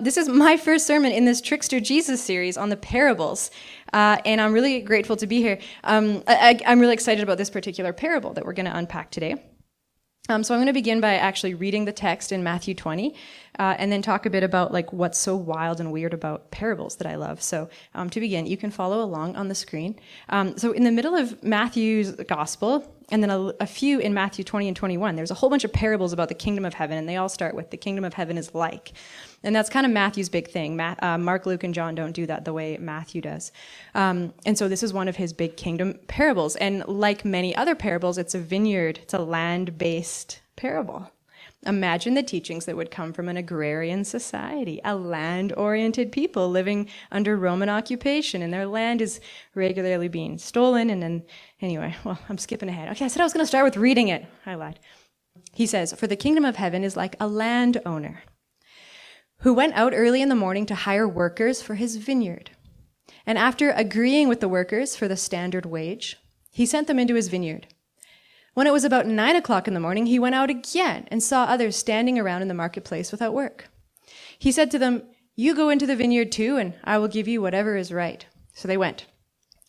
This is my first sermon in this Trickster Jesus series on the parables, uh, and I'm really grateful to be here. Um, I, am really excited about this particular parable that we're going to unpack today. Um, so I'm going to begin by actually reading the text in Matthew 20, uh, and then talk a bit about like what's so wild and weird about parables that I love. So um, to begin, you can follow along on the screen. Um, so in the middle of Matthew's gospel, and then a, a, few in Matthew 20 and 21, there's a whole bunch of parables about the kingdom of heaven, and they all start with the kingdom of heaven is like. And that's kind of Matthew's big thing. Ma- uh, Mark, Luke, and John don't do that the way Matthew does. Um, and so this is one of his big kingdom parables. And like many other parables, it's a vineyard, it's a land based parable. Imagine the teachings that would come from an agrarian society, a land oriented people living under Roman occupation, and their land is regularly being stolen. And then, anyway, well, I'm skipping ahead. Okay, I said I was going to start with reading it. I lied. He says, For the kingdom of heaven is like a landowner who went out early in the morning to hire workers for his vineyard. And after agreeing with the workers for the standard wage, he sent them into his vineyard. When it was about nine o'clock in the morning, he went out again and saw others standing around in the marketplace without work. He said to them, You go into the vineyard too, and I will give you whatever is right. So they went.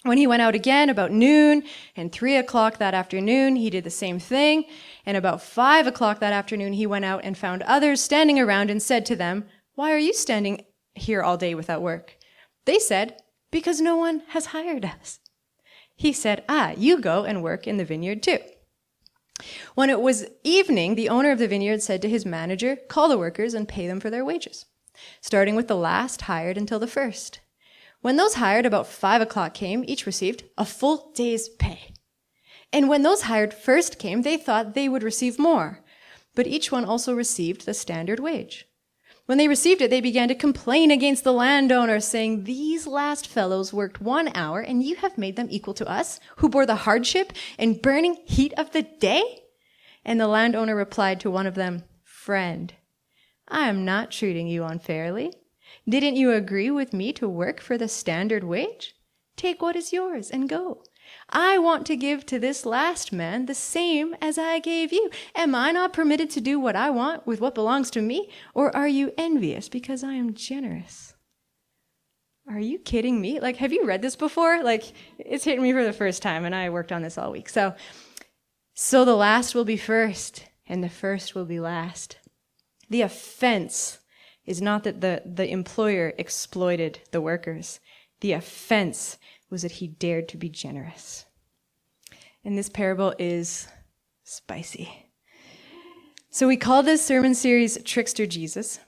When he went out again about noon and three o'clock that afternoon, he did the same thing. And about five o'clock that afternoon, he went out and found others standing around and said to them, why are you standing here all day without work? They said, Because no one has hired us. He said, Ah, you go and work in the vineyard too. When it was evening, the owner of the vineyard said to his manager, Call the workers and pay them for their wages, starting with the last hired until the first. When those hired about five o'clock came, each received a full day's pay. And when those hired first came, they thought they would receive more, but each one also received the standard wage. When they received it, they began to complain against the landowner, saying, These last fellows worked one hour, and you have made them equal to us, who bore the hardship and burning heat of the day? And the landowner replied to one of them, Friend, I am not treating you unfairly. Didn't you agree with me to work for the standard wage? Take what is yours and go. I want to give to this last man the same as I gave you. Am I not permitted to do what I want with what belongs to me? Or are you envious because I am generous? Are you kidding me? Like, have you read this before? Like, it's hitting me for the first time, and I worked on this all week. So, so the last will be first, and the first will be last. The offense is not that the, the employer exploited the workers. The offense was that he dared to be generous. And this parable is spicy. So we call this sermon series Trickster Jesus.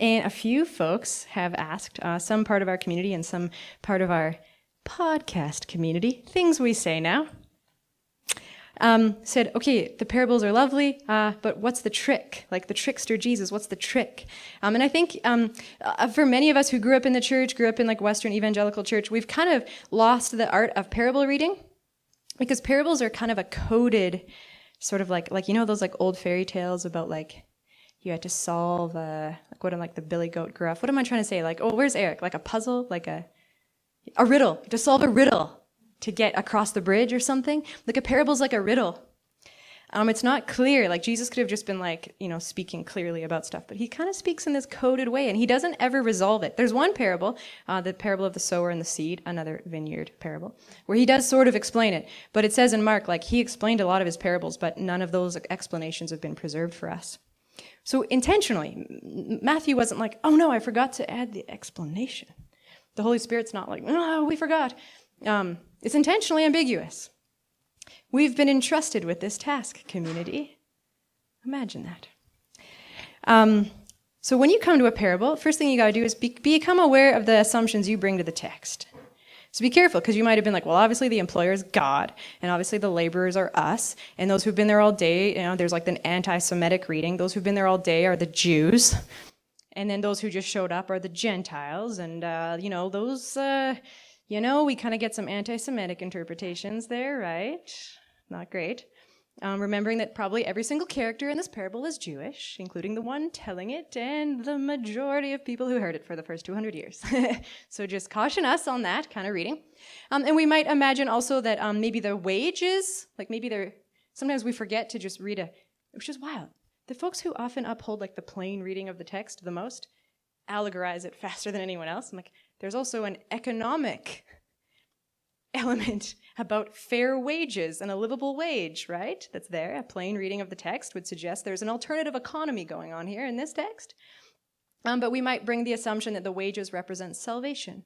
And a few folks have asked, uh, some part of our community and some part of our podcast community, things we say now, um, said, okay, the parables are lovely, uh, but what's the trick? Like the trickster Jesus, what's the trick? Um, and I think um, uh, for many of us who grew up in the church, grew up in like Western evangelical church, we've kind of lost the art of parable reading because parables are kind of a coded sort of like, like you know those like old fairy tales about like you had to solve a, like what am like the Billy Goat Gruff? What am I trying to say? Like, oh, where's Eric? Like a puzzle, like a a riddle to solve a riddle to get across the bridge or something. Like a parable's like a riddle. Um, it's not clear. Like Jesus could have just been like, you know, speaking clearly about stuff, but he kind of speaks in this coded way, and he doesn't ever resolve it. There's one parable, uh, the parable of the sower and the seed, another vineyard parable, where he does sort of explain it. But it says in Mark, like he explained a lot of his parables, but none of those explanations have been preserved for us. So intentionally, Matthew wasn't like, oh no, I forgot to add the explanation. The Holy Spirit's not like, oh, we forgot. Um, it's intentionally ambiguous. We've been entrusted with this task, community. Imagine that. Um, so when you come to a parable, first thing you got to do is be, become aware of the assumptions you bring to the text. So be careful because you might have been like, well, obviously the employer is God, and obviously the laborers are us, and those who've been there all day, you know, there's like an anti-Semitic reading. Those who've been there all day are the Jews, And then those who just showed up are the Gentiles. And, uh, you know, those, uh, you know, we kind of get some anti Semitic interpretations there, right? Not great. Um, remembering that probably every single character in this parable is Jewish, including the one telling it and the majority of people who heard it for the first 200 years. so just caution us on that kind of reading. Um, and we might imagine also that um, maybe the wages, like maybe they're, sometimes we forget to just read a, which is wild. The folks who often uphold like the plain reading of the text the most allegorize it faster than anyone else. I'm like, there's also an economic element about fair wages and a livable wage, right? That's there. A plain reading of the text would suggest there's an alternative economy going on here in this text. Um, but we might bring the assumption that the wages represent salvation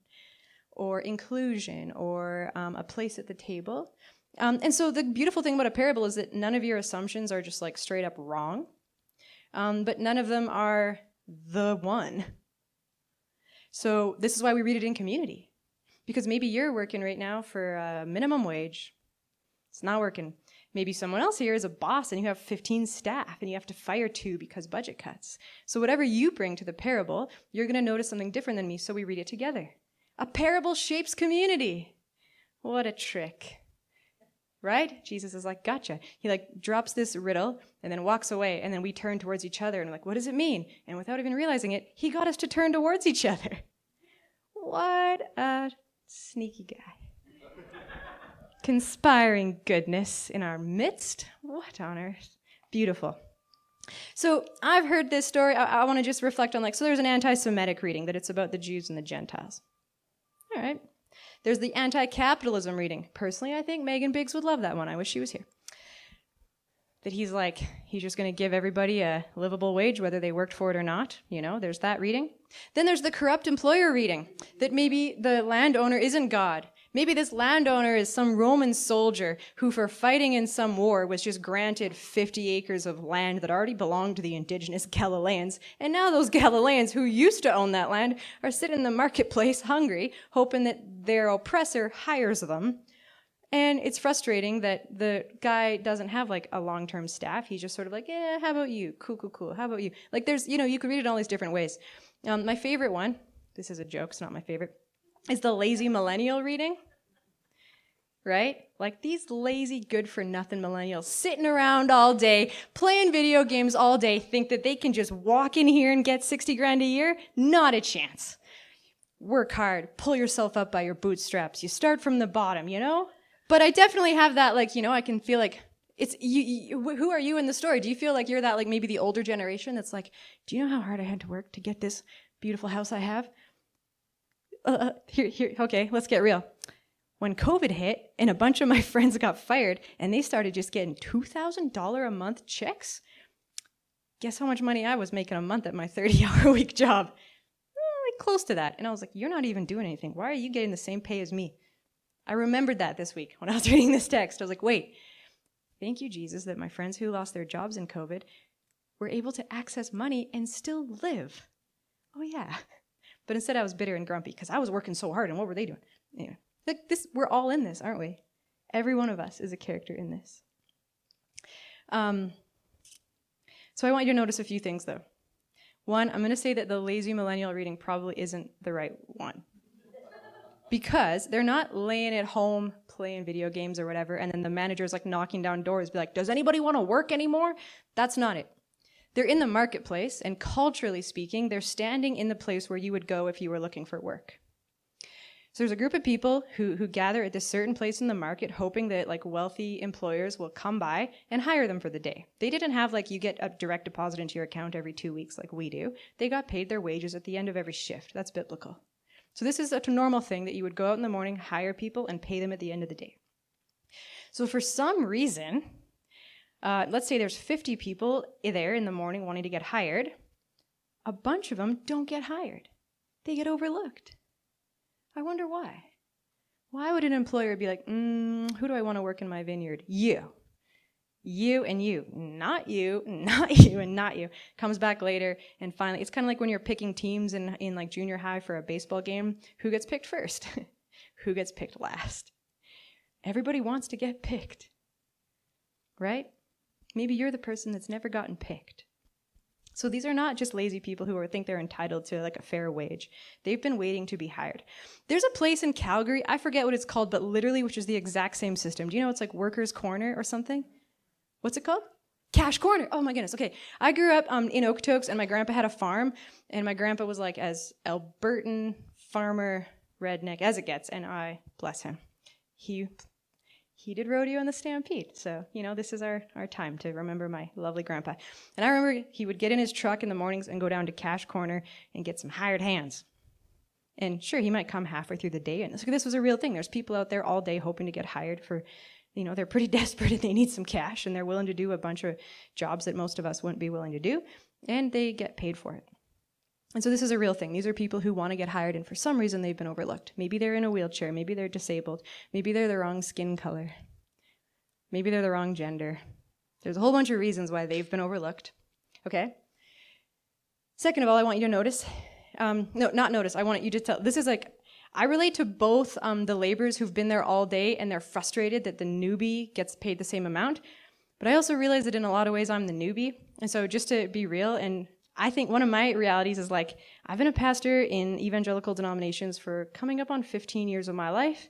or inclusion or um, a place at the table. Um, and so the beautiful thing about a parable is that none of your assumptions are just like straight up wrong, um, but none of them are the one. So this is why we read it in community because maybe you're working right now for a minimum wage. It's not working. Maybe someone else here is a boss and you have 15 staff and you have to fire two because budget cuts. So, whatever you bring to the parable, you're going to notice something different than me, so we read it together. A parable shapes community. What a trick. Right? Jesus is like, gotcha. He like drops this riddle and then walks away, and then we turn towards each other and we're like, what does it mean? And without even realizing it, he got us to turn towards each other. What a Sneaky guy. Conspiring goodness in our midst. What on earth? Beautiful. So I've heard this story. I, I want to just reflect on like, so there's an anti Semitic reading that it's about the Jews and the Gentiles. All right. There's the anti capitalism reading. Personally, I think Megan Biggs would love that one. I wish she was here. That he's like, he's just going to give everybody a livable wage, whether they worked for it or not. You know, there's that reading. Then there's the corrupt employer reading that maybe the landowner isn't God. Maybe this landowner is some Roman soldier who, for fighting in some war, was just granted 50 acres of land that already belonged to the indigenous Galileans. And now those Galileans who used to own that land are sitting in the marketplace hungry, hoping that their oppressor hires them. And it's frustrating that the guy doesn't have like a long term staff. He's just sort of like, yeah, how about you? Cool, cool, cool. How about you? Like, there's, you know, you could read it all these different ways. Um, my favorite one, this is a joke, it's not my favorite, is the lazy millennial reading. Right? Like these lazy, good for nothing millennials sitting around all day, playing video games all day, think that they can just walk in here and get 60 grand a year? Not a chance. Work hard, pull yourself up by your bootstraps. You start from the bottom, you know? But I definitely have that, like, you know, I can feel like it's you, you, who are you in the story? Do you feel like you're that like maybe the older generation that's like do you know how hard i had to work to get this beautiful house i have? Uh, uh here here okay let's get real. When covid hit and a bunch of my friends got fired and they started just getting $2000 a month checks guess how much money i was making a month at my 30 hour week job? Like close to that. And i was like you're not even doing anything. Why are you getting the same pay as me i remembered that this week when i was reading this text i was like wait Thank you, Jesus, that my friends who lost their jobs in COVID were able to access money and still live. Oh, yeah. But instead, I was bitter and grumpy because I was working so hard, and what were they doing? Anyway, like this, we're all in this, aren't we? Every one of us is a character in this. Um, so I want you to notice a few things, though. One, I'm going to say that the lazy millennial reading probably isn't the right one because they're not laying at home playing video games or whatever and then the manager's like knocking down doors be like does anybody want to work anymore? That's not it. They're in the marketplace and culturally speaking they're standing in the place where you would go if you were looking for work. So there's a group of people who, who gather at this certain place in the market hoping that like wealthy employers will come by and hire them for the day. They didn't have like you get a direct deposit into your account every two weeks like we do. They got paid their wages at the end of every shift. That's biblical so this is a normal thing that you would go out in the morning, hire people, and pay them at the end of the day. So for some reason, uh, let's say there's 50 people there in the morning wanting to get hired. A bunch of them don't get hired. They get overlooked. I wonder why. Why would an employer be like, mm, who do I want to work in my vineyard? You you and you, not you, not you, and not you. Comes back later, and finally, it's kind of like when you're picking teams in, in like junior high for a baseball game. Who gets picked first? Who gets picked last? Everybody wants to get picked, right? Maybe you're the person that's never gotten picked. So these are not just lazy people who are, think they're entitled to like a fair wage. They've been waiting to be hired. There's a place in Calgary, I forget what it's called, but literally, which is the exact same system. Do you know it's like Workers' Corner or something? What's it called? Cash Corner. Oh my goodness. Okay. I grew up um, in Okotoks and my grandpa had a farm and my grandpa was like as Albertan farmer redneck as it gets and I bless him. He he did rodeo in the Stampede. So, you know, this is our, our time to remember my lovely grandpa. And I remember he would get in his truck in the mornings and go down to Cash Corner and get some hired hands. And sure, he might come halfway through the day. And this was a real thing. There's people out there all day hoping to get hired for, you know, they're pretty desperate and they need some cash and they're willing to do a bunch of jobs that most of us wouldn't be willing to do. And they get paid for it. And so this is a real thing. These are people who want to get hired, and for some reason they've been overlooked. Maybe they're in a wheelchair, maybe they're disabled, maybe they're the wrong skin color, maybe they're the wrong gender. There's a whole bunch of reasons why they've been overlooked. Okay? Second of all, I want you to notice, um, no, not notice, I want you to tell, this is like, I relate to both um, the laborers who've been there all day and they're frustrated that the newbie gets paid the same amount. But I also realize that in a lot of ways I'm the newbie. And so just to be real and I think one of my realities is like, I've been a pastor in evangelical denominations for coming up on 15 years of my life.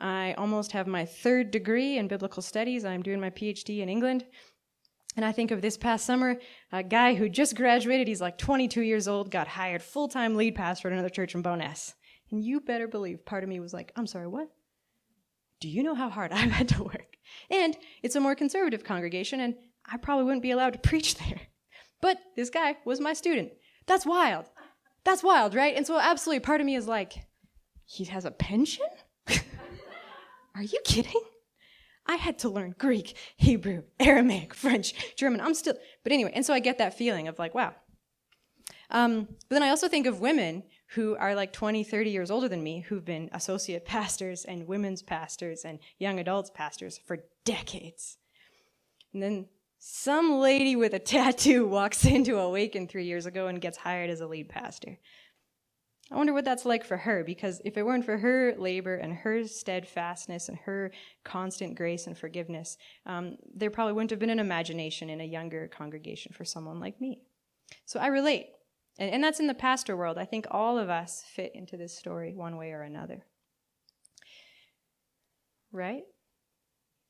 I almost have my third degree in biblical studies. I'm doing my PhD in England. And I think of this past summer, a guy who just graduated, he's like 22 years old, got hired full time lead pastor at another church in Bowness. And you better believe part of me was like, I'm sorry, what? Do you know how hard I've had to work? And it's a more conservative congregation, and I probably wouldn't be allowed to preach there. But this guy was my student. That's wild. That's wild, right? And so absolutely part of me is like, he has a pension? Are you kidding? I had to learn Greek, Hebrew, Aramaic, French, German. I'm still, but anyway, and so I get that feeling of like, wow. Um, but then I also think of women who are like 20, 30 years older than me who've been associate pastors and women's pastors and young adults pastors for decades. And then some lady with a tattoo walks into Awaken three years ago and gets hired as a lead pastor. I wonder what that's like for her, because if it weren't for her labor and her steadfastness and her constant grace and forgiveness, um, there probably wouldn't have been an imagination in a younger congregation for someone like me. So I relate. And, and that's in the pastor world. I think all of us fit into this story one way or another. Right?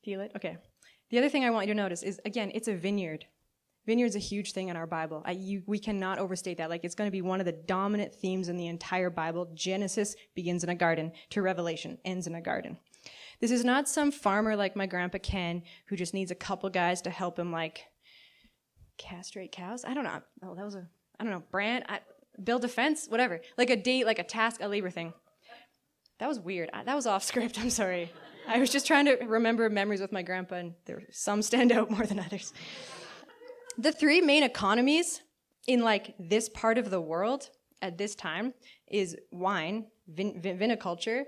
Feel it? Okay. The other thing I want you to notice is, again, it's a vineyard. Vineyard's a huge thing in our Bible. I, you, we cannot overstate that. Like, it's going to be one of the dominant themes in the entire Bible. Genesis begins in a garden to Revelation ends in a garden. This is not some farmer like my grandpa Ken who just needs a couple guys to help him, like, castrate cows. I don't know. Oh, that was a, I don't know, brand, I, build a fence, whatever. Like a date, like a task, a labor thing. That was weird. I, that was off script. I'm sorry. I was just trying to remember memories with my grandpa, and there some stand out more than others. The three main economies in like this part of the world at this time is wine, vin- viniculture,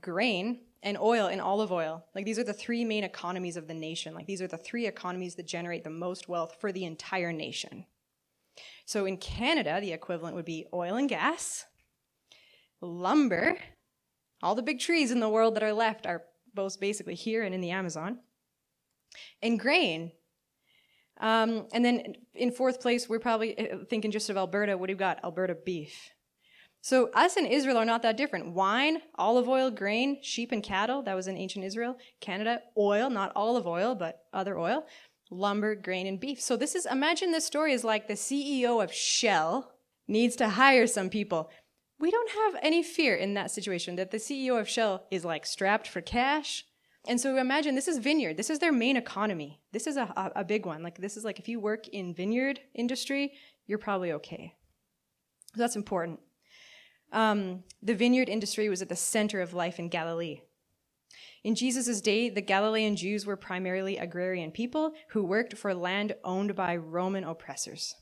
grain, and oil and olive oil. Like these are the three main economies of the nation. Like these are the three economies that generate the most wealth for the entire nation. So in Canada, the equivalent would be oil and gas, lumber, all the big trees in the world that are left are both basically here and in the Amazon. And grain. Um, and then in fourth place, we're probably uh, thinking just of Alberta. What do you got? Alberta beef. So us and Israel are not that different. Wine, olive oil, grain, sheep and cattle. That was in ancient Israel. Canada, oil, not olive oil, but other oil. Lumber, grain, and beef. So this is, imagine this story is like the CEO of Shell needs to hire some people we don't have any fear in that situation that the CEO of Shell is like strapped for cash. And so imagine this is vineyard. This is their main economy. This is a, a, a big one. Like this is like if you work in vineyard industry, you're probably okay. So that's important. Um, the vineyard industry was at the center of life in Galilee. In Jesus' day, the Galilean Jews were primarily agrarian people who worked for land owned by Roman oppressors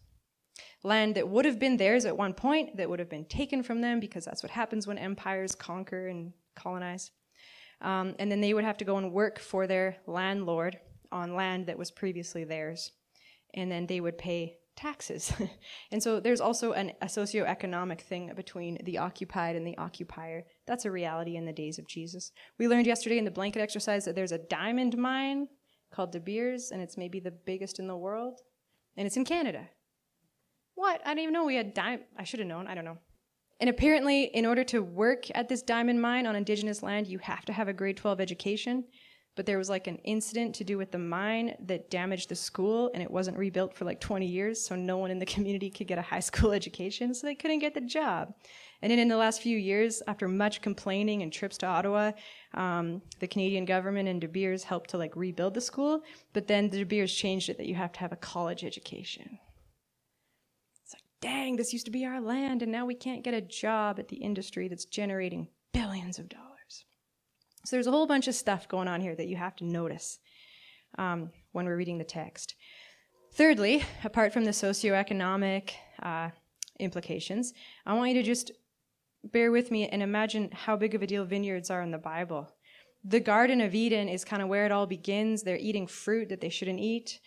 land that would have been theirs at one point, that would have been taken from them because that's what happens when empires conquer and colonize. Um, and then they would have to go and work for their landlord on land that was previously theirs. And then they would pay taxes. and so there's also an, a socioeconomic thing between the occupied and the occupier. That's a reality in the days of Jesus. We learned yesterday in the blanket exercise that there's a diamond mine called De Beers, and it's maybe the biggest in the world. And it's in Canada. What? I didn't even know we had dime. I should have known. I don't know. And apparently, in order to work at this diamond mine on indigenous land, you have to have a grade 12 education. But there was like an incident to do with the mine that damaged the school, and it wasn't rebuilt for like 20 years, so no one in the community could get a high school education, so they couldn't get the job. And then in the last few years, after much complaining and trips to Ottawa, um, the Canadian government and De Beers helped to like rebuild the school, but then the De Beers changed it that you have to have a college education It's like, dang, this used to be our land, and now we can't get a job at the industry that's generating billions of dollars. So there's a whole bunch of stuff going on here that you have to notice um, when we're reading the text. Thirdly, apart from the socioeconomic uh, implications, I want you to just bear with me and imagine how big of a deal vineyards are in the Bible. The Garden of Eden is kind of where it all begins. They're eating fruit that they shouldn't eat.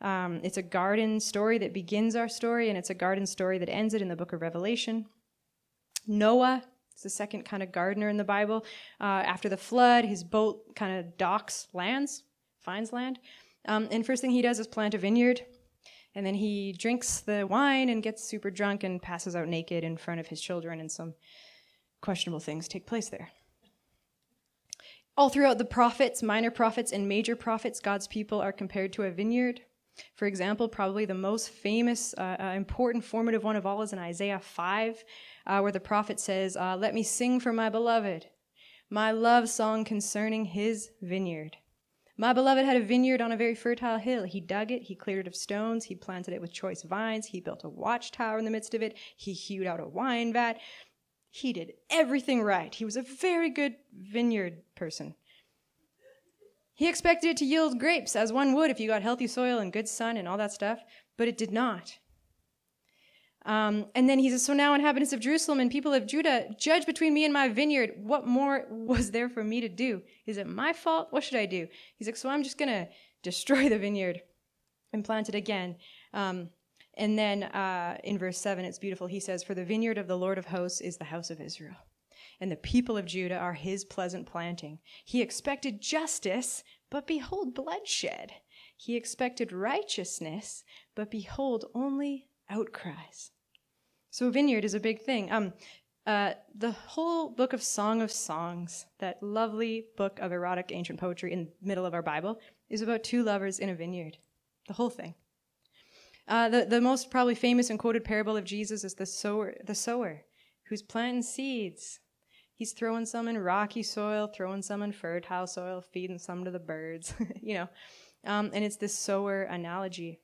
Um, it's a garden story that begins our story, and it's a garden story that ends it in the book of Revelation. Noah is the second kind of gardener in the Bible. Uh, after the flood, his boat kind of docks lands, finds land. Um, and first thing he does is plant a vineyard. And then he drinks the wine and gets super drunk and passes out naked in front of his children, and some questionable things take place there. All throughout the prophets, minor prophets, and major prophets, God's people are compared to a vineyard. For example, probably the most famous, uh, uh, important, formative one of all is in Isaiah 5, uh, where the prophet says, uh, Let me sing for my beloved, my love song concerning his vineyard. My beloved had a vineyard on a very fertile hill. He dug it, he cleared it of stones, he planted it with choice vines, he built a watchtower in the midst of it, he hewed out a wine vat. He did everything right. He was a very good vineyard person. He expected it to yield grapes, as one would if you got healthy soil and good sun and all that stuff, but it did not. Um, and then he says, So now, inhabitants of Jerusalem and people of Judah, judge between me and my vineyard. What more was there for me to do? Is it my fault? What should I do? He's like, So I'm just going to destroy the vineyard and plant it again. Um, and then uh, in verse 7, it's beautiful. He says, For the vineyard of the Lord of hosts is the house of Israel and the people of Judah are his pleasant planting. He expected justice, but behold bloodshed. He expected righteousness, but behold only outcries. So vineyard is a big thing. Um, uh, the whole book of Song of Songs, that lovely book of erotic ancient poetry in the middle of our Bible, is about two lovers in a vineyard. The whole thing. Uh, the, the most probably famous and quoted parable of Jesus is the sower, the sower who's planting seeds He's throwing some in rocky soil, throwing some in fertile soil, feeding some to the birds, you know. Um, and it's this sower analogy.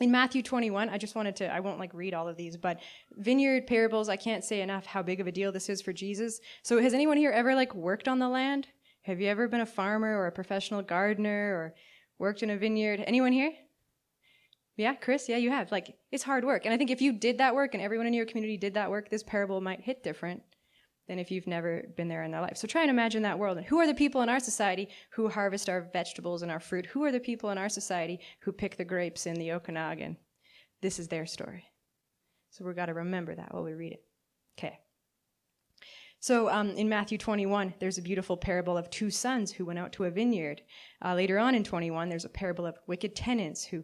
In Matthew 21, I just wanted to, I won't like read all of these, but vineyard parables, I can't say enough how big of a deal this is for Jesus. So has anyone here ever like worked on the land? Have you ever been a farmer or a professional gardener or worked in a vineyard? Anyone here? Yeah, Chris, yeah, you have. Like, it's hard work. And I think if you did that work and everyone in your community did that work, this parable might hit different than if you've never been there in their life. So try and imagine that world. And who are the people in our society who harvest our vegetables and our fruit? Who are the people in our society who pick the grapes in the Okanagan? This is their story. So we've got to remember that while we read it. Okay. So um, in Matthew 21, there's a beautiful parable of two sons who went out to a vineyard. Uh, later on in 21, there's a parable of wicked tenants who,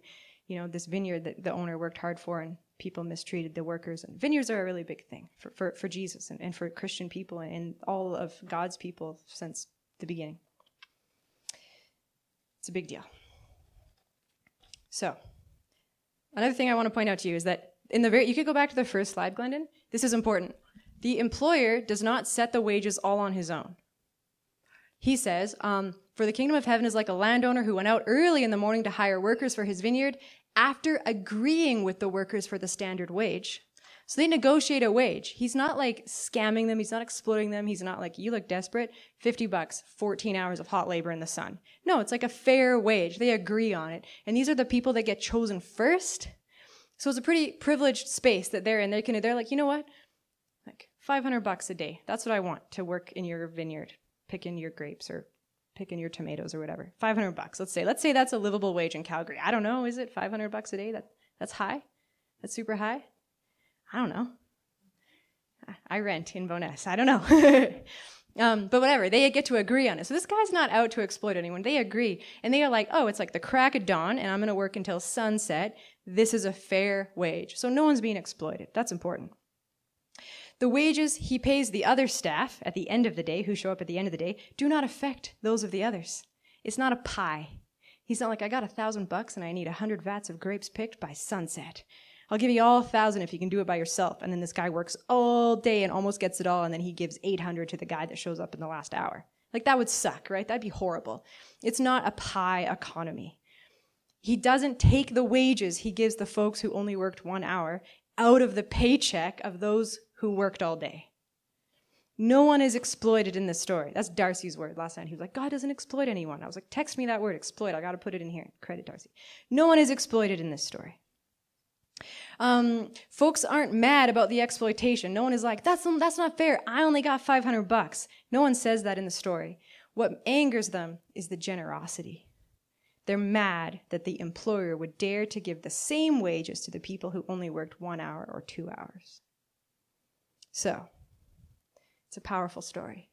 you know, this vineyard that the owner worked hard for and people mistreated the workers. And vineyards are a really big thing for, for, for Jesus and, and for Christian people and all of God's people since the beginning. It's a big deal. So, another thing I want to point out to you is that in the very, you could go back to the first slide, Glendon. This is important. The employer does not set the wages all on his own. He says, um, For the kingdom of heaven is like a landowner who went out early in the morning to hire workers for his vineyard after agreeing with the workers for the standard wage. So they negotiate a wage. He's not like scamming them. He's not exploiting them. He's not like, you look desperate. 50 bucks, 14 hours of hot labor in the sun. No, it's like a fair wage. They agree on it. And these are the people that get chosen first. So it's a pretty privileged space that they're in. They can, they're like, you know what? Like 500 bucks a day. That's what I want to work in your vineyard, picking your grapes or picking your tomatoes or whatever. 500 bucks, let's say. Let's say that's a livable wage in Calgary. I don't know, is it 500 bucks a day? That that's high? That's super high? I don't know. I rent in Bowness. I don't know. um, but whatever, they get to agree on it. So this guy's not out to exploit anyone. They agree. And they are like, oh, it's like the crack of dawn, and I'm going to work until sunset. This is a fair wage. So no one's being exploited. That's important. The wages he pays the other staff at the end of the day, who show up at the end of the day, do not affect those of the others. It's not a pie. He's not like, I got a thousand bucks and I need a hundred vats of grapes picked by sunset. I'll give you all a thousand if you can do it by yourself. And then this guy works all day and almost gets it all. And then he gives 800 to the guy that shows up in the last hour. Like that would suck, right? That'd be horrible. It's not a pie economy. He doesn't take the wages he gives the folks who only worked one hour out of the paycheck of those who worked all day. No one is exploited in this story. That's Darcy's word last night. He was like, God doesn't exploit anyone. I was like, text me that word, exploit. I got to put it in here. Credit Darcy. No one is exploited in this story. Um, folks aren't mad about the exploitation. No one is like, that's, that's not fair. I only got 500 bucks. No one says that in the story. What angers them is the generosity. They're mad that the employer would dare to give the same wages to the people who only worked one hour or two hours. So, it's a powerful story.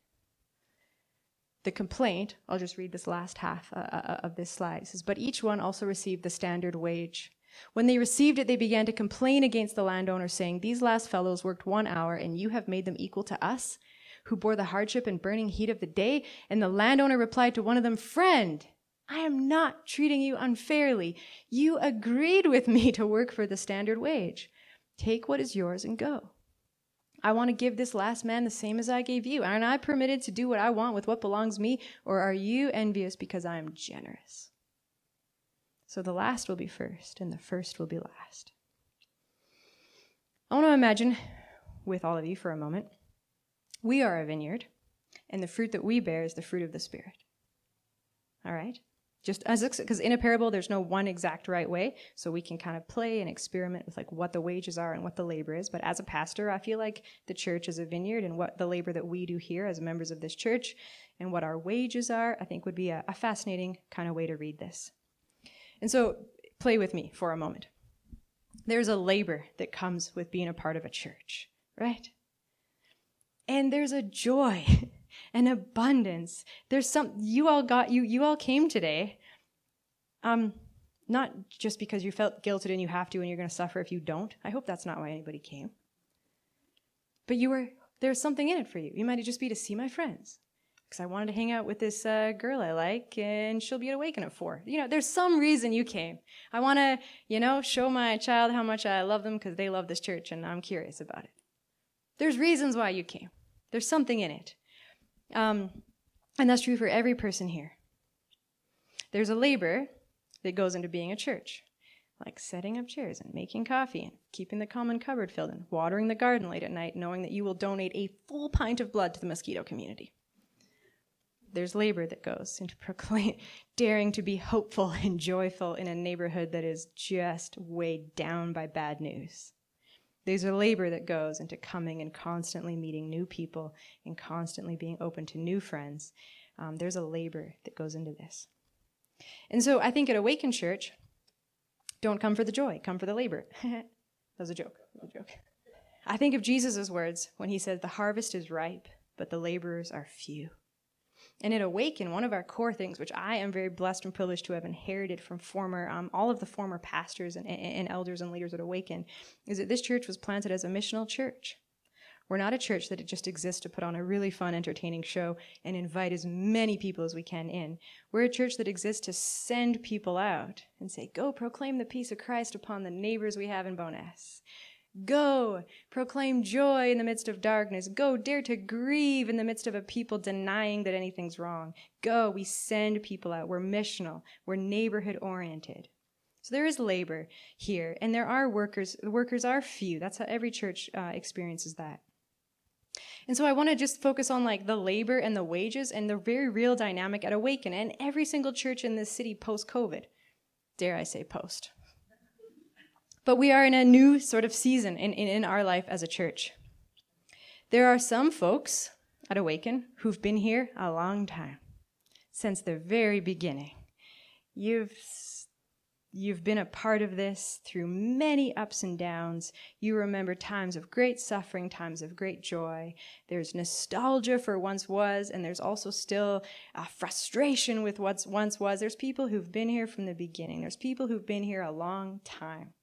The complaint, I'll just read this last half uh, uh of this slide. Says, But each one also received the standard wage. When they received it, they began to complain against the landowner, saying, These last fellows worked one hour, and you have made them equal to us, who bore the hardship and burning heat of the day. And the landowner replied to one of them, Friend, I am not treating you unfairly. You agreed with me to work for the standard wage. Take what is yours and go. I want to give this last man the same as I gave you. Aren't I permitted to do what I want with what belongs me? Or are you envious because I am generous? So the last will be first, and the first will be last. I want to imagine with all of you for a moment we are a vineyard, and the fruit that we bear is the fruit of the Spirit. All right? Just as because in a parable there's no one exact right way, so we can kind of play and experiment with like what the wages are and what the labor is. But as a pastor, I feel like the church is a vineyard, and what the labor that we do here as members of this church and what our wages are, I think would be a, a fascinating kind of way to read this. And so, play with me for a moment. There's a labor that comes with being a part of a church, right? And there's a joy and abundance. There's some, you all got, you, you all came today, um, not just because you felt guilted and you have to and you're going to suffer if you don't. I hope that's not why anybody came. But you were, there's something in it for you. You might just be to see my friends because I wanted to hang out with this uh, girl I like and she'll be at Awaken at four. You know, there's some reason you came. I want to, you know, show my child how much I love them because they love this church and I'm curious about it. There's reasons why you came. There's something in it. Um, and that's true for every person here. There's a labor that goes into being a church, like setting up chairs and making coffee and keeping the common cupboard filled and watering the garden late at night, knowing that you will donate a full pint of blood to the mosquito community. There's labor that goes into proclaim, daring to be hopeful and joyful in a neighborhood that is just weighed down by bad news. There's a labor that goes into coming and constantly meeting new people and constantly being open to new friends. Um, there's a labor that goes into this. And so I think at Awaken Church, don't come for the joy, come for the labor. that was a joke. Was a joke. I think of Jesus' words when he said, The harvest is ripe, but the laborers are few. And it awakened one of our core things, which I am very blessed and privileged to have inherited from former, um, all of the former pastors and, and elders and leaders at Awaken, is that this church was planted as a missional church. We're not a church that it just exists to put on a really fun, entertaining show and invite as many people as we can in. We're a church that exists to send people out and say, go proclaim the peace of Christ upon the neighbors we have in Bowness. Go, proclaim joy in the midst of darkness. Go, dare to grieve in the midst of a people denying that anything's wrong. Go, we send people out. We're missional. We're neighborhood oriented. So there is labor here, and there are workers. The workers are few. That's how every church uh, experiences that. And so I want to just focus on like the labor and the wages and the very real dynamic at Awaken and every single church in this city post COVID. Dare I say post. But we are in a new sort of season in, in, in our life as a church. There are some folks at Awaken who've been here a long time, since the very beginning. You've You've been a part of this through many ups and downs. You remember times of great suffering, times of great joy. There's nostalgia for once was, and there's also still a frustration with what once was. There's people who've been here from the beginning. There's people who've been here a long time.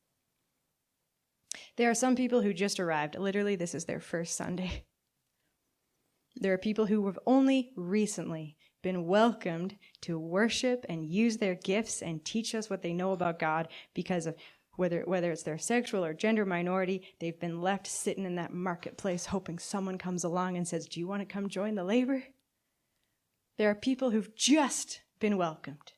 There are some people who just arrived. Literally, this is their first Sunday. There are people who have only recently been welcomed to worship and use their gifts and teach us what they know about God because of whether, whether it's their sexual or gender minority, they've been left sitting in that marketplace hoping someone comes along and says, Do you want to come join the labor? There are people who've just been welcomed.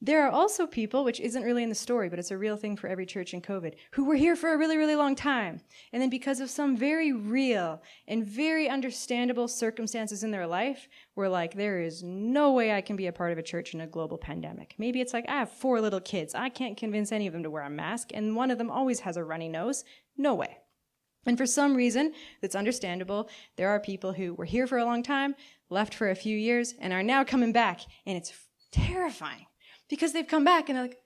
There are also people, which isn't really in the story, but it's a real thing for every church in COVID, who were here for a really, really long time. And then because of some very real and very understandable circumstances in their life, were like, there is no way I can be a part of a church in a global pandemic. Maybe it's like, I have four little kids. I can't convince any of them to wear a mask, and one of them always has a runny nose. No way. And for some reason that's understandable, there are people who were here for a long time, left for a few years, and are now coming back, and it's terrifying because they've come back and they're like,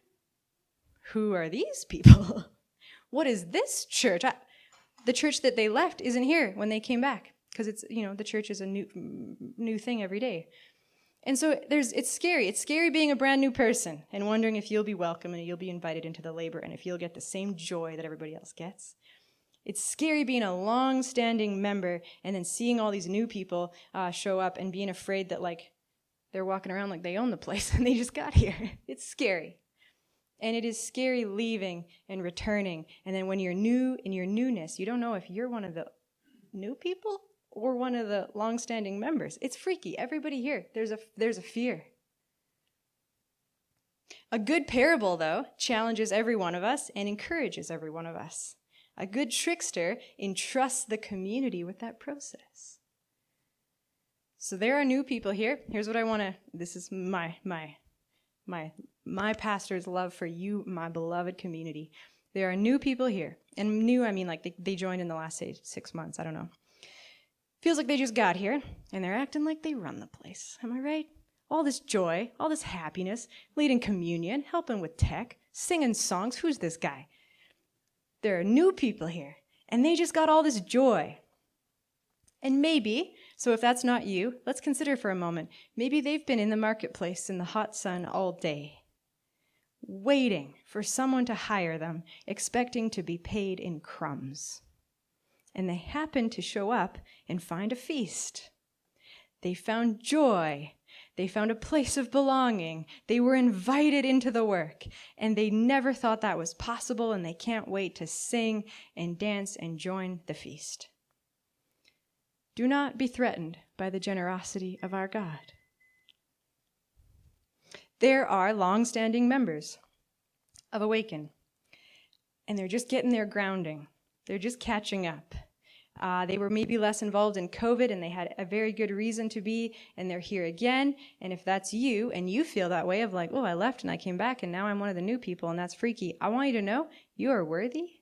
who are these people? what is this church? I, the church that they left isn't here when they came back because it's you know the church is a new new thing every day. And so there's it's scary. It's scary being a brand new person and wondering if you'll be welcome and you'll be invited into the labor and if you'll get the same joy that everybody else gets. It's scary being a long-standing member and then seeing all these new people uh, show up and being afraid that like they're walking around like they own the place and they just got here. It's scary. And it is scary leaving and returning. And then when you're new in your newness, you don't know if you're one of the new people or one of the long-standing members. It's freaky. Everybody here, there's a there's a fear. A good parable, though, challenges every one of us and encourages every one of us. A good trickster entrusts the community with that process. So there are new people here. Here's what I want to this is my my my my pastor's love for you, my beloved community. There are new people here. And new, I mean like they, they joined in the last say, 6 months, I don't know. Feels like they just got here and they're acting like they run the place. Am I right? All this joy, all this happiness, leading communion, helping with tech, singing songs. Who's this guy? There are new people here and they just got all this joy. And maybe so if that's not you, let's consider for a moment. Maybe they've been in the marketplace in the hot sun all day, waiting for someone to hire them, expecting to be paid in crumbs. And they happen to show up and find a feast. They found joy. They found a place of belonging. They were invited into the work, and they never thought that was possible, and they can't wait to sing and dance and join the feast. Do not be threatened by the generosity of our God. There are long standing members of Awaken, and they're just getting their grounding, they're just catching up. Uh, they were maybe less involved in COVID and they had a very good reason to be, and they're here again. And if that's you and you feel that way of like, oh, I left and I came back and now I'm one of the new people and that's freaky, I want you to know you are worthy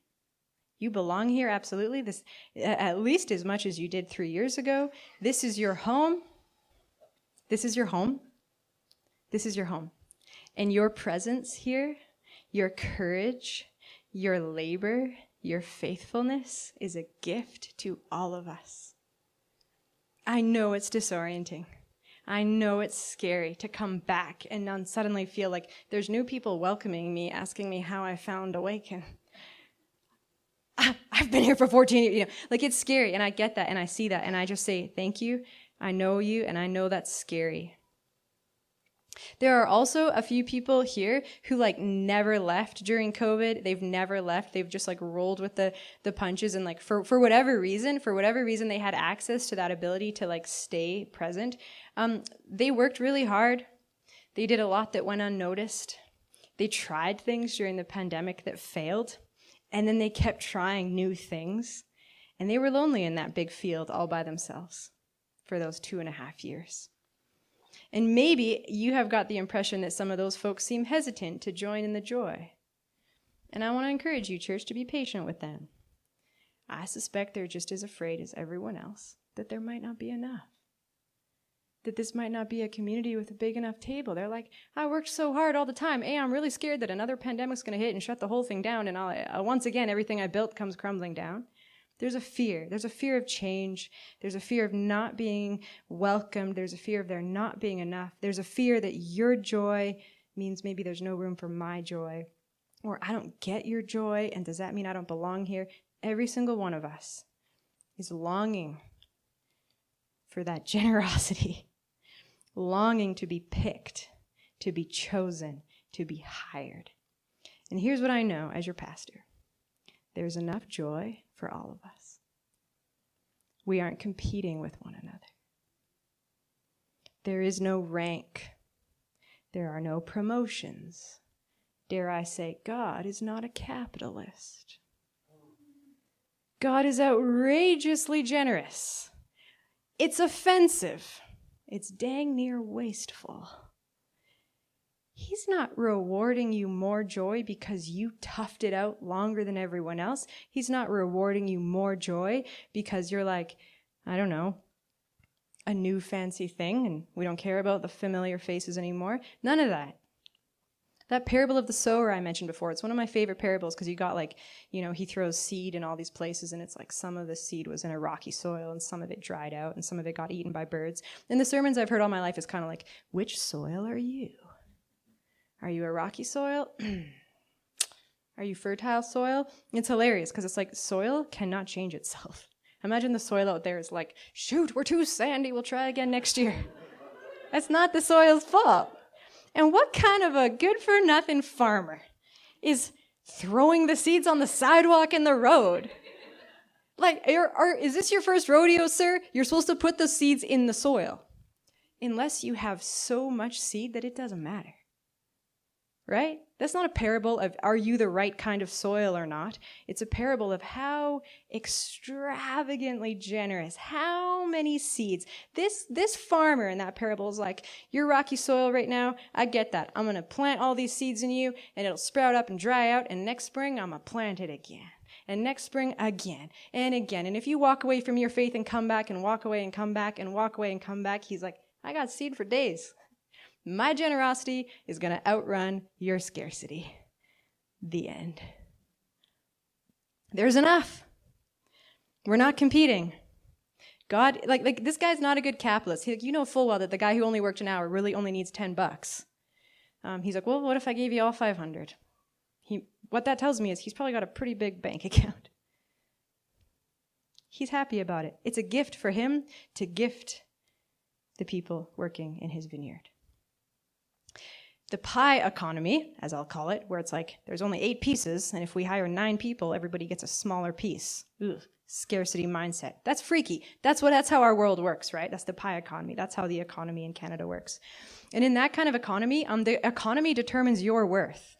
you belong here, absolutely. This, at least as much as you did three years ago. This is your home. This is your home. This is your home. And your presence here, your courage, your labor, your faithfulness is a gift to all of us. I know it's disorienting. I know it's scary to come back and suddenly feel like there's new people welcoming me, asking me how I found Awaken. I've been here for 14 years. You know, like it's scary. And I get that and I see that. And I just say, thank you. I know you and I know that's scary. There are also a few people here who like never left during COVID. They've never left. They've just like rolled with the the punches and like for for whatever reason, for whatever reason they had access to that ability to like stay present. Um, they worked really hard. They did a lot that went unnoticed. They tried things during the pandemic that failed. And then they kept trying new things. And they were lonely in that big field all by themselves for those two and a half years. And maybe you have got the impression that some of those folks seem hesitant to join in the joy. And I want to encourage you, church, to be patient with them. I suspect they're just as afraid as everyone else that there might not be enough that this might not be a community with a big enough table. They're like, I worked so hard all the time. Hey, I'm really scared that another pandemic's going to hit and shut the whole thing down, and I'll, uh, once again, everything I built comes crumbling down. There's a fear. There's a fear of change. There's a fear of not being welcomed. There's a fear of there not being enough. There's a fear that your joy means maybe there's no room for my joy. or I don't get your joy, and does that mean I don't belong here? Every single one of us is longing for that generosity, longing to be picked, to be chosen, to be hired. And here's what I know as your pastor there's enough joy for all of us. We aren't competing with one another. There is no rank. There are no promotions. Dare I say, God is not a capitalist. God is outrageously generous. It's offensive. It's dang near wasteful. He's not rewarding you more joy because you toughed it out longer than everyone else. He's not rewarding you more joy because you're like, I don't know, a new fancy thing and we don't care about the familiar faces anymore. None of that. That parable of the sower I mentioned before, it's one of my favorite parables because you got like, you know, he throws seed in all these places and it's like some of the seed was in a rocky soil and some of it dried out and some of it got eaten by birds. And the sermons I've heard all my life is kind of like, which soil are you? Are you a rocky soil? Are you fertile soil? It's hilarious because it's like soil cannot change itself. Imagine the soil out there is like, shoot, we're too sandy, we'll try again next year. That's not the soil's fault. And what kind of a good for nothing farmer is throwing the seeds on the sidewalk in the road? Like, are, are, is this your first rodeo, sir? You're supposed to put the seeds in the soil. Unless you have so much seed that it doesn't matter right? That's not a parable of are you the right kind of soil or not. It's a parable of how extravagantly generous, how many seeds. This, this farmer in that parable is like, you're rocky soil right now. I get that. I'm going to plant all these seeds in you and it'll sprout up and dry out. And next spring, I'm going to plant it again. And next spring, again and again. And if you walk away from your faith and come back and walk away and come back and walk away and come back, he's like, I got seed for days. My generosity is going to outrun your scarcity. The end. There's enough. We're not competing. God, like, like this guy's not a good capitalist. He, like, you know full well that the guy who only worked an hour really only needs 10 bucks. Um, he's like, well, what if I gave you all 500? He, what that tells me is he's probably got a pretty big bank account. He's happy about it. It's a gift for him to gift the people working in his vineyard. The pie economy, as I'll call it, where it's like there's only eight pieces, and if we hire nine people, everybody gets a smaller piece. Ugh, scarcity mindset. That's freaky. That's what that's how our world works, right? That's the pie economy. That's how the economy in Canada works. And in that kind of economy, um, the economy determines your worth.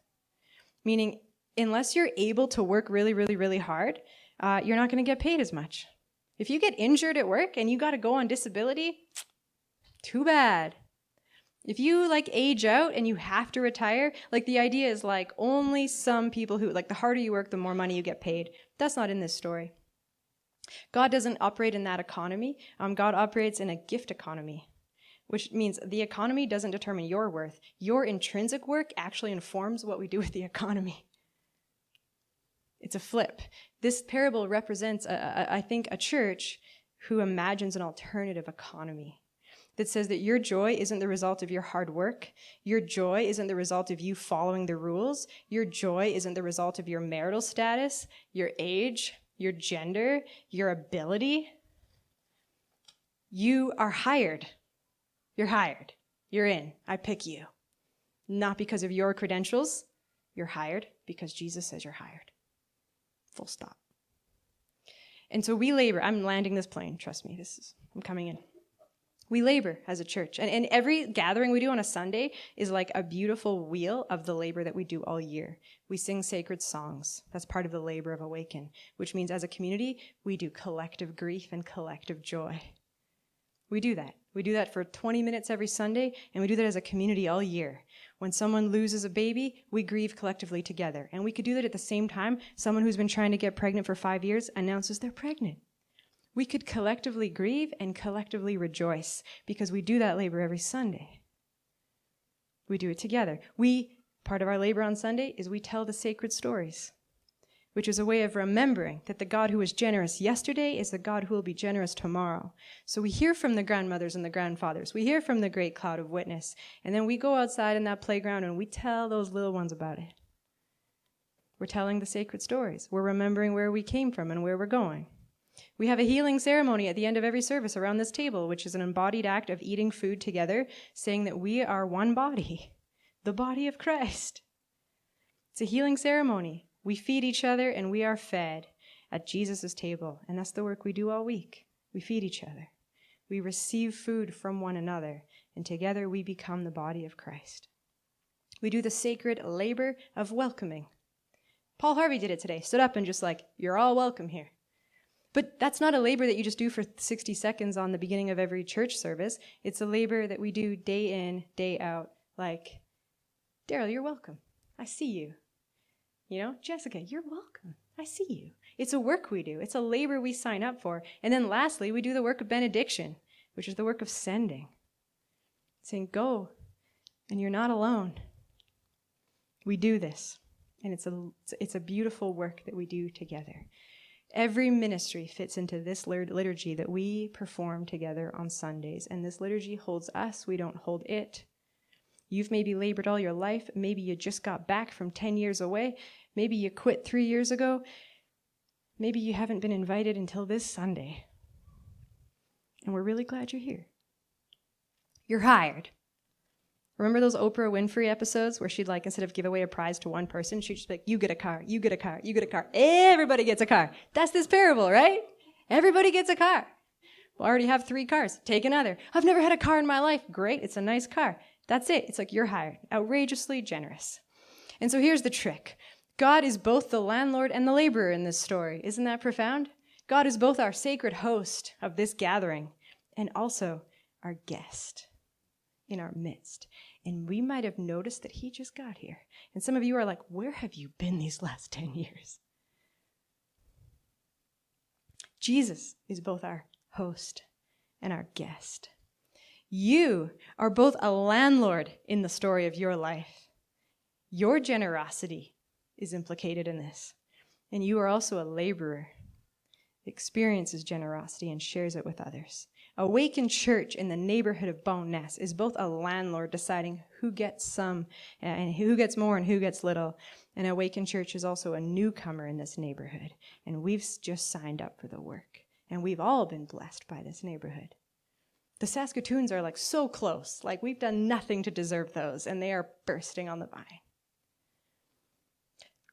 Meaning, unless you're able to work really, really, really hard, uh, you're not going to get paid as much. If you get injured at work and you got to go on disability, too bad. If you like age out and you have to retire, like the idea is like only some people who, like the harder you work, the more money you get paid. That's not in this story. God doesn't operate in that economy. Um, God operates in a gift economy, which means the economy doesn't determine your worth. Your intrinsic work actually informs what we do with the economy. It's a flip. This parable represents, a, a, I think, a church who imagines an alternative economy that says that your joy isn't the result of your hard work. Your joy isn't the result of you following the rules. Your joy isn't the result of your marital status, your age, your gender, your ability. You are hired. You're hired. You're in. I pick you. Not because of your credentials. You're hired because Jesus says you're hired. Full stop. And so we labor. I'm landing this plane. Trust me. This is, I'm coming in. We labor as a church. And, and every gathering we do on a Sunday is like a beautiful wheel of the labor that we do all year. We sing sacred songs. That's part of the labor of Awaken, which means as a community, we do collective grief and collective joy. We do that. We do that for 20 minutes every Sunday, and we do that as a community all year. When someone loses a baby, we grieve collectively together. And we could do that at the same time. Someone who's been trying to get pregnant for five years announces they're pregnant we could collectively grieve and collectively rejoice because we do that labor every Sunday. We do it together. We, part of our labor on Sunday is we tell the sacred stories, which is a way of remembering that the God who was generous yesterday is the God who will be generous tomorrow. So we hear from the grandmothers and the grandfathers. We hear from the great cloud of witness. And then we go outside in that playground and we tell those little ones about it. We're telling the sacred stories. We're remembering where we came from and where we're going. We have a healing ceremony at the end of every service around this table, which is an embodied act of eating food together, saying that we are one body, the body of Christ. It's a healing ceremony. We feed each other and we are fed at Jesus' table. And that's the work we do all week. We feed each other. We receive food from one another, and together we become the body of Christ. We do the sacred labor of welcoming. Paul Harvey did it today, stood up and just like, you're all welcome here. But that's not a labor that you just do for 60 seconds on the beginning of every church service. It's a labor that we do day in, day out. Like, Daryl, you're welcome. I see you. You know, Jessica, you're welcome. I see you. It's a work we do. It's a labor we sign up for. And then lastly, we do the work of benediction, which is the work of sending. Saying, go, and you're not alone. We do this. And it's a, it's a beautiful work that we do together. Every ministry fits into this liturgy that we perform together on Sundays. And this liturgy holds us, we don't hold it. You've maybe labored all your life. Maybe you just got back from 10 years away. Maybe you quit three years ago. Maybe you haven't been invited until this Sunday. And we're really glad you're here. You're hired. Remember those Oprah Winfrey episodes where she'd like, instead of give away a prize to one person, she'd just be like, you get a car, you get a car, you get a car. Everybody gets a car. That's this parable, right? Everybody gets a car. Well, I already have three cars. Take another. I've never had a car in my life. Great. It's a nice car. That's it. It's like you're hired. Outrageously generous. And so here's the trick. God is both the landlord and the laborer in this story. Isn't that profound? God is both our sacred host of this gathering and also our guest in our midst. And we might have noticed that he just got here. And some of you are like, where have you been these last 10 years? Jesus is both our host and our guest. You are both a landlord in the story of your life. Your generosity is implicated in this. And you are also a laborer, experiences generosity and shares it with others. Awakened Church in the neighborhood of Bowness is both a landlord deciding who gets some uh, and who gets more and who gets little. And Awakened Church is also a newcomer in this neighborhood. And we've just signed up for the work. And we've all been blessed by this neighborhood. The Saskatoons are like so close. Like we've done nothing to deserve those, and they are bursting on the vine.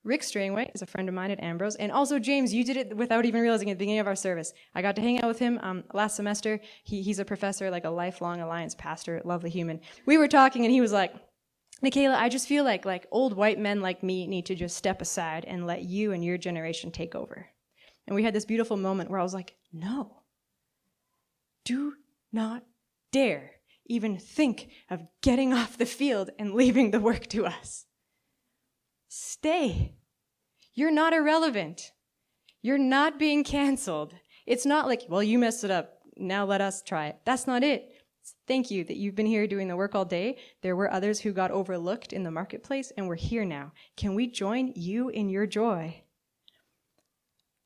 Rick Strangway is a friend of mine at Ambrose, and also James, you did it without even realizing at the beginning of our service. I got to hang out with him um, last semester. He, he's a professor, like a lifelong alliance pastor, lovely human. We were talking, and he was like, "Nikayla, I just feel like like old white men like me need to just step aside and let you and your generation take over." And we had this beautiful moment where I was like, "No, do not dare even think of getting off the field and leaving the work to us." Stay. You're not irrelevant. You're not being canceled. It's not like, well, you messed it up. Now let us try it. That's not it. Thank you that you've been here doing the work all day. There were others who got overlooked in the marketplace, and we're here now. Can we join you in your joy?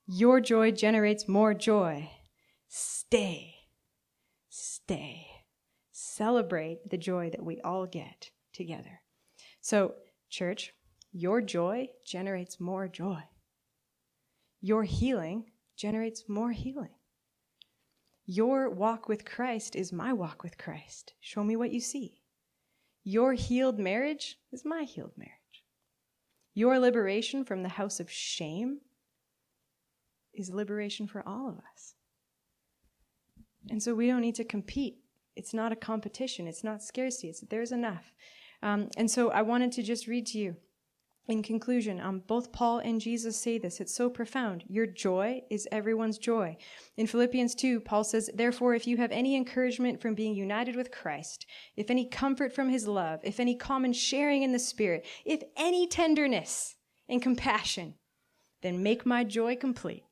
Your joy generates more joy. Stay. Stay. Celebrate the joy that we all get together. So, church, your joy generates more joy. Your healing generates more healing. Your walk with Christ is my walk with Christ. Show me what you see. Your healed marriage is my healed marriage. Your liberation from the house of shame is liberation for all of us. And so we don't need to compete. It's not a competition. It's not scarcity. It's there's enough. Um, and so I wanted to just read to you in conclusion, um, both Paul and Jesus say this. It's so profound. Your joy is everyone's joy. In Philippians 2, Paul says, Therefore, if you have any encouragement from being united with Christ, if any comfort from his love, if any common sharing in the Spirit, if any tenderness and compassion, then make my joy complete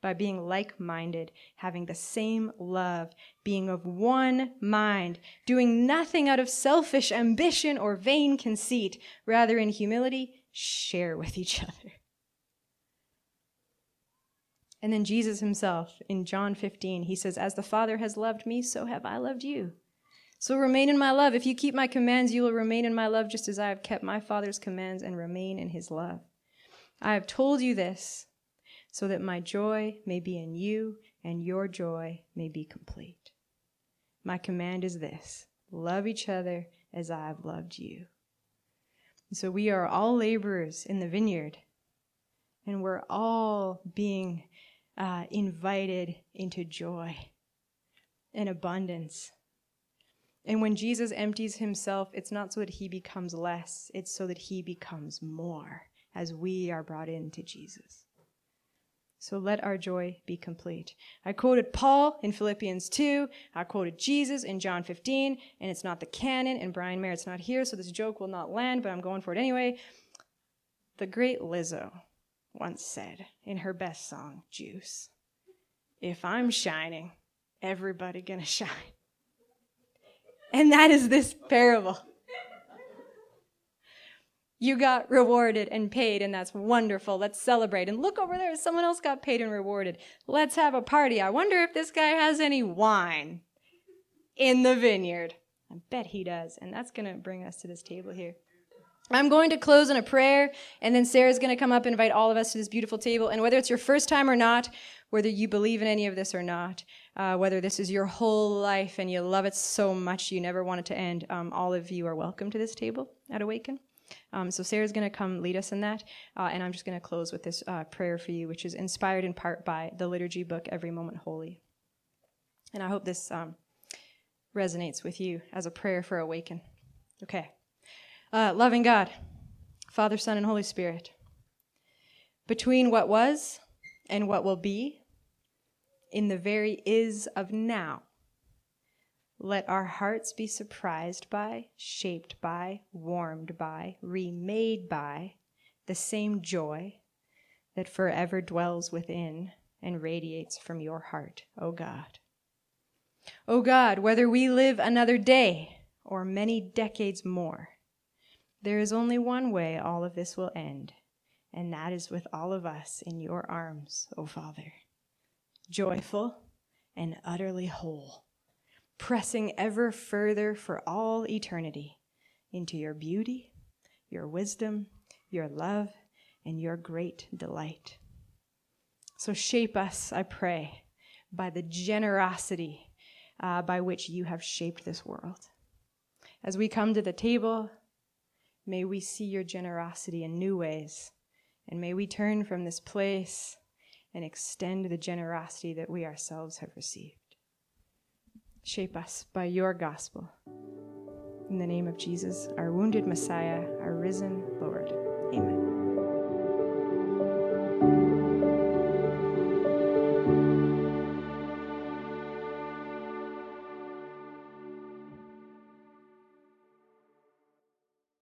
by being like minded, having the same love, being of one mind, doing nothing out of selfish ambition or vain conceit, rather in humility, share with each other. And then Jesus himself in John 15, he says, As the Father has loved me, so have I loved you. So remain in my love. If you keep my commands, you will remain in my love, just as I have kept my Father's commands and remain in his love. I have told you this so that my joy may be in you and your joy may be complete. My command is this love each other as I have loved you. So we are all laborers in the vineyard, and we're all being uh, invited into joy and abundance. And when Jesus empties himself, it's not so that he becomes less, it's so that he becomes more as we are brought into Jesus. So let our joy be complete. I quoted Paul in Philippians 2. I quoted Jesus in John 15, and it's not the canon, and Brian Merritt's not here, so this joke will not land, but I'm going for it anyway. The great Lizzo once said in her best song, Juice, if I'm shining, everybody gonna shine. And that is this parable. You got rewarded and paid, and that's wonderful. Let's celebrate. And look over there, someone else got paid and rewarded. Let's have a party. I wonder if this guy has any wine in the vineyard. I bet he does. And that's going to bring us to this table here. I'm going to close in a prayer, and then Sarah's going to come up and invite all of us to this beautiful table. And whether it's your first time or not, whether you believe in any of this or not, uh, whether this is your whole life and you love it so much you never want it to end, um, all of you are welcome to this table at Awaken. Um, so Sarah's going to come lead us in that, uh, and I'm just going to close with this uh, prayer for you, which is inspired in part by the liturgy book Every Moment Holy. And I hope this um, resonates with you as a prayer for awaken. Okay. Uh, loving God, Father, Son, and Holy Spirit, between what was and what will be, in the very is of now, let our hearts be surprised by, shaped by, warmed by, remade by the same joy that forever dwells within and radiates from your heart, O God. O God, whether we live another day or many decades more, there is only one way all of this will end, and that is with all of us in your arms, O Father, joyful and utterly whole pressing ever further for all eternity into your beauty, your wisdom, your love, and your great delight. So shape us, I pray, by the generosity uh, by which you have shaped this world. As we come to the table, may we see your generosity in new ways, and may we turn from this place and extend the generosity that we ourselves have received. Shape us by your gospel. In the name of Jesus, our wounded Messiah, our risen Lord.